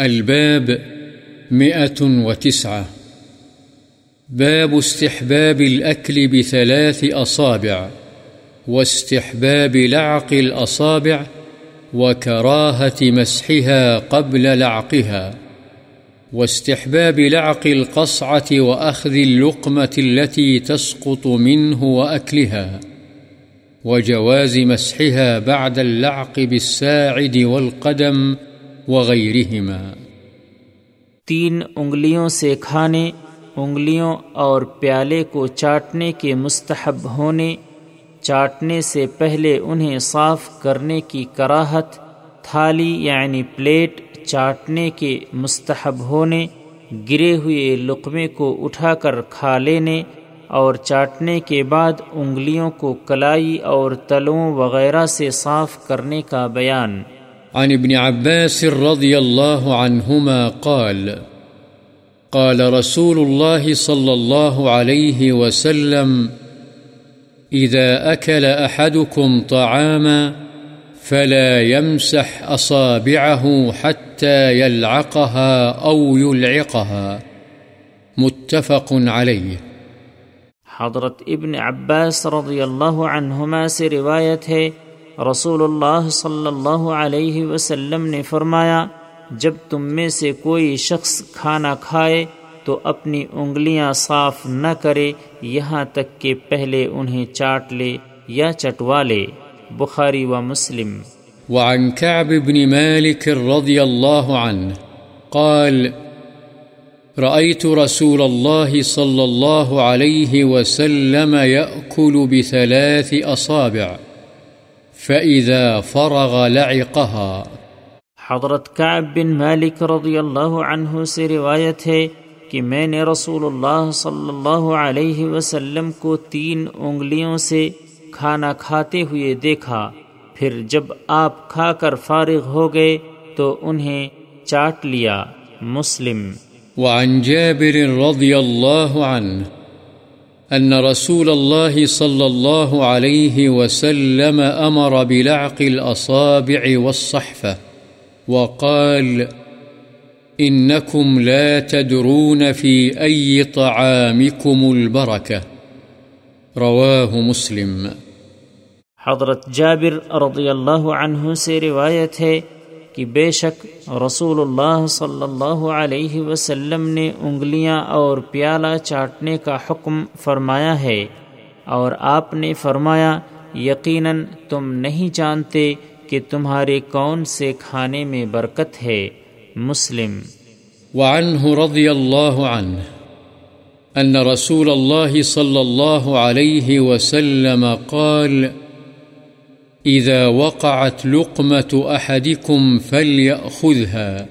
الباب مئة وتسعة. باب استحباب الأكل بثلاث أصابع، واستحباب لعق الأصابع، وكراهة مسحها قبل لعقها، واستحباب لعق القصعة وأخذ اللقمة التي تسقط منه وأكلها، وجواز مسحها بعد اللعق بالساعد والقدم وغيرهما تین انگلیوں سے کھانے، انگلیوں اور پیالے کو چاٹنے کے مستحب ہونے، چاٹنے سے پہلے انہیں صاف کرنے کی کراہت، تھالی یعنی پلیٹ چاٹنے کے مستحب ہونے، گرے ہوئے لقمے کو اٹھا کر کھا لینے اور چاٹنے کے بعد انگلیوں کو کلائی اور تلوں وغیرہ سے صاف کرنے کا بیان۔ عن ابن عباس رضي الله عنهما قال قال رسول الله صلى الله عليه وسلم إذا أكل أحدكم طعاما فلا يمسح أصابعه حتى يلعقها أو يلعقها متفق عليه حضرت ابن عباس رضی اللہ عنہما سے روایت ہے رسول اللہ صلی اللہ علیہ وسلم نے فرمایا، جب تم میں سے کوئی شخص کھانا کھائے تو اپنی انگلیاں صاف نہ کرے، یہاں تک کہ پہلے انہیں چاٹ لے یا چٹوا لے۔ بخاری و مسلم۔ وعن كعب بن مالك رضي الله عنه قال رأيت رسول الله صلى الله عليه وسلم يأكل بثلاث أصابع فإذا فرغ لعقها حضرت کعب بن مالک رضی اللہ عنہ سے روایت ہے کہ میں نے رسول اللہ صلی اللہ علیہ وسلم کو تین انگلیوں سے کھانا کھاتے ہوئے دیکھا۔ پھر جب آپ کھا کر فارغ ہو گئے تو انہیں چاٹ لیا۔ مسلم۔ وعن جابر رضي الله عنه أن رسول الله صلى الله عليه وسلم أمر بلعق الأصابع والصحفة وقال، إنكم لا تدرون في أي طعامكم البركة. رواه مسلم. حضرت جابر رضی اللہ عنہ سے روایت ہے کہ بے شک رسول اللہ صلی اللہ علیہ وسلم نے انگلیاں اور پیالہ چاٹنے کا حکم فرمایا ہے اور آپ نے فرمایا، یقیناً تم نہیں جانتے کہ تمہارے کون سے کھانے میں برکت ہے۔ مسلم۔ وعنه رضي الله عنه أن رسول الله صلى الله عليه وسلم قال إذا وقعت لقمة أحدكم فليأخذها،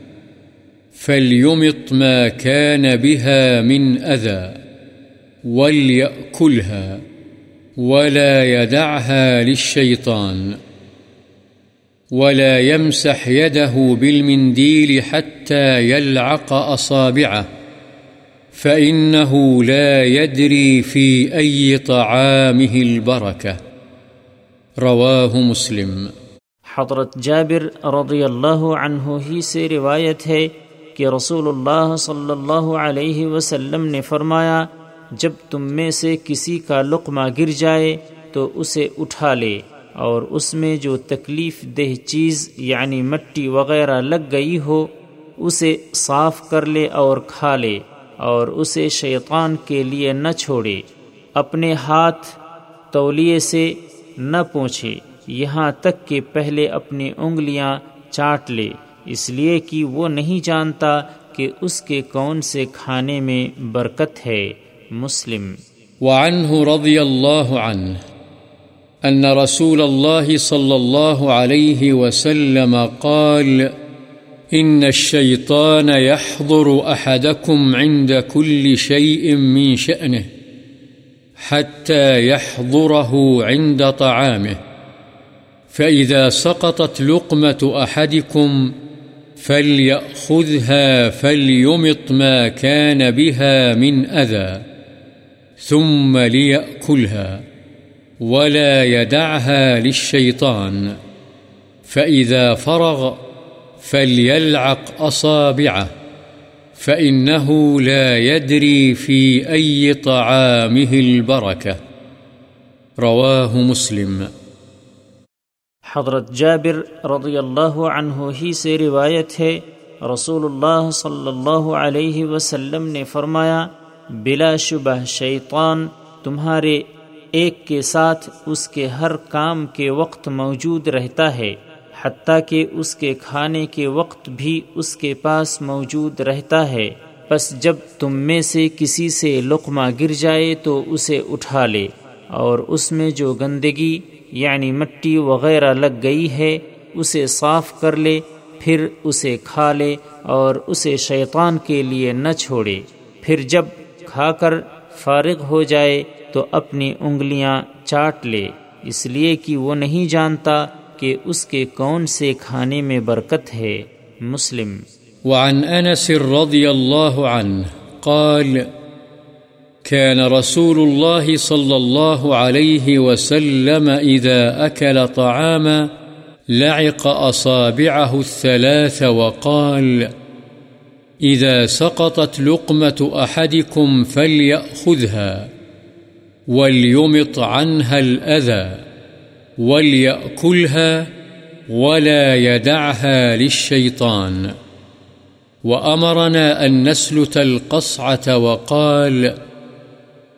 فليمط ما كان بها من أذى وليأكلها ولا يدعها للشيطان، ولا يمسح يده بالمنديل حتى يلعق أصابعه، فإنه لا يدري في أي طعامه البركة. رواه مسلم۔ حضرت جابر رضی اللہ عنہ ہی سے روایت ہے کہ رسول اللہ صلی اللہ علیہ وسلم نے فرمایا، جب تم میں سے کسی کا لقمہ گر جائے تو اسے اٹھا لے اور اس میں جو تکلیف دہ چیز یعنی مٹی وغیرہ لگ گئی ہو، اسے صاف کر لے اور کھا لے اور اسے شیطان کے لیے نہ چھوڑے۔ اپنے ہاتھ تولیے سے نہ پہنچے یہاں تک کہ پہلے اپنی انگلیاں چاٹ لے۔ اس لیے کہ وہ نہیں جانتا کہ اس کے کون سے کھانے میں برکت ہے۔ مسلم۔ وعنه رضي الله عنه أن رسول الله صلى الله عليه وسلم قال إن الشيطان يحضر أحدكم عند كل شيء من شأنه حتى يحضره عند طعامه. فإذا سقطت لقمة أحدكم فليأخذها فليمط ما كان بها من أذى، ثم ليأكلها ولا يدعها للشيطان. فإذا فرغ فليلعق أصابعه. فإنه لا يدري في أي طعامه البركة رواه مسلم حضرت جابر رضی اللہ عنہ ہی سے روایت ہے، رسول اللہ صلی اللہ علیہ وسلم نے فرمایا، بلا شبہ شیطان، تمہارے ایک کے ساتھ اس کے ہر کام کے وقت موجود رہتا ہے۔ حتیٰ کہ اس کے کھانے کے وقت بھی اس کے پاس موجود رہتا ہے۔ بس جب تم میں سے کسی سے لقمہ گر جائے تو اسے اٹھا لے۔ اور اس میں جو گندگی یعنی مٹی وغیرہ لگ گئی ہے، اسے صاف کر لے، پھر اسے کھا لے اور اسے شیطان کے لیے نہ چھوڑے۔ پھر جب کھا کر فارغ ہو جائے تو اپنی انگلیاں چاٹ لے۔ اس لیے کہ وہ نہیں جانتا کہ اس کے کون سے کھانے میں برکت ہے؟ مسلم۔ وعن انس رضی اللہ عنہ قال كان رسول الله صلى الله عليه وسلم إذا أكل طعاما لعق أصابعه الثلاث وقال إذا سقطت لقمة أحدكم فليأخذها، وليمط عنها الأذى. وليأكلها ولا يدعها للشيطان. وأمرنا أن نسلت القصعة وقال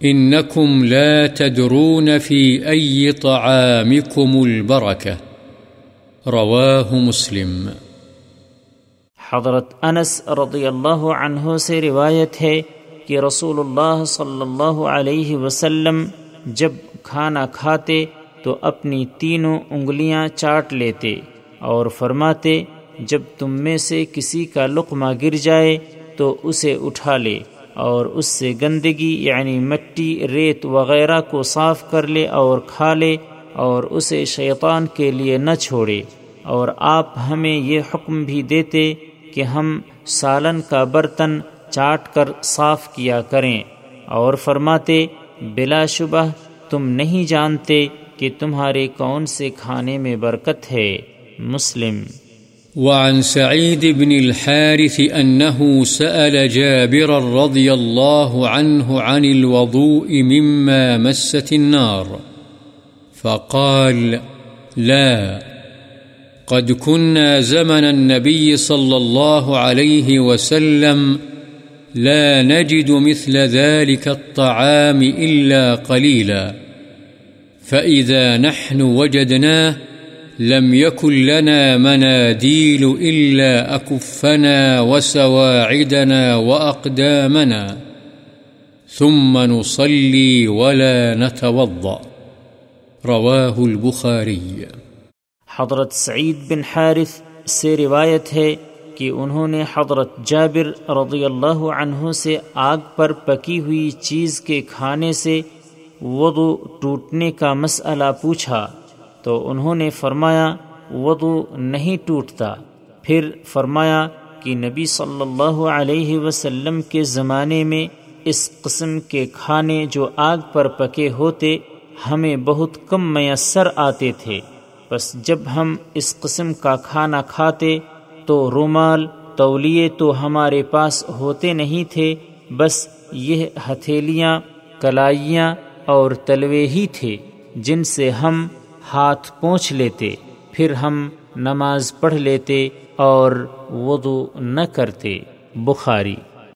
إنكم لا تدرون في أي طعامكم البركة. رواه مسلم. حضرت انس رضی اللہ عنہ سے روایت ہے کہ رسول اللہ صلی اللہ علیہ وسلم جب کھانا کھاتے تو اپنی تینوں انگلیاں چاٹ لیتے اور فرماتے، جب تم میں سے کسی کا لقمہ گر جائے تو اسے اٹھا لے اور اس سے گندگی یعنی مٹی، ریت وغیرہ کو صاف کر لے اور کھا لے اور اسے شیطان کے لیے نہ چھوڑے اور آپ ہمیں یہ حکم بھی دیتے کہ ہم سالن کا برتن چاٹ کر صاف کیا کریں اور فرماتے، بلا شبہ تم نہیں جانتے کہ تمہارے کون سے کھانے میں برکت ہے؟ مسلم۔ وعن سعيد بن الحارث أنه سأل جابر رضي الله عنه عن الوضوء مما مست النار، فقال، لا، قد كنا زمن النبي صلى الله عليه وسلم لا نجد مثل ذلك الطعام إلا قليلا۔ فإذا نحن وجدناه لم يكن لنا مناديل إلا أكفنا وسواعدنا وأقدامنا ثم نصلي ولا نتوضأ رواه البخاري حضرت سعید بن حارث سے روایت ہے کہ انہوں نے حضرت جابر رضی اللہ عنہ سے آگ پر پکی ہوئی چیز کے کھانے سے وضو ٹوٹنے کا مسئلہ پوچھا تو انہوں نے فرمایا، وضو نہیں ٹوٹتا۔ پھر فرمایا کہ نبی صلی اللہ علیہ وسلم کے زمانے میں اس قسم کے کھانے جو آگ پر پکے ہوتے، ہمیں بہت کم میسر آتے تھے۔ بس جب ہم اس قسم کا کھانا کھاتے تو رومال، تولیے تو ہمارے پاس ہوتے نہیں تھے، بس یہ ہتھیلیاں، کلائیاں اور تلوے ہی تھے جن سے ہم ہاتھ پونچھ لیتے، پھر ہم نماز پڑھ لیتے اور وضو نہ کرتے۔ بخاری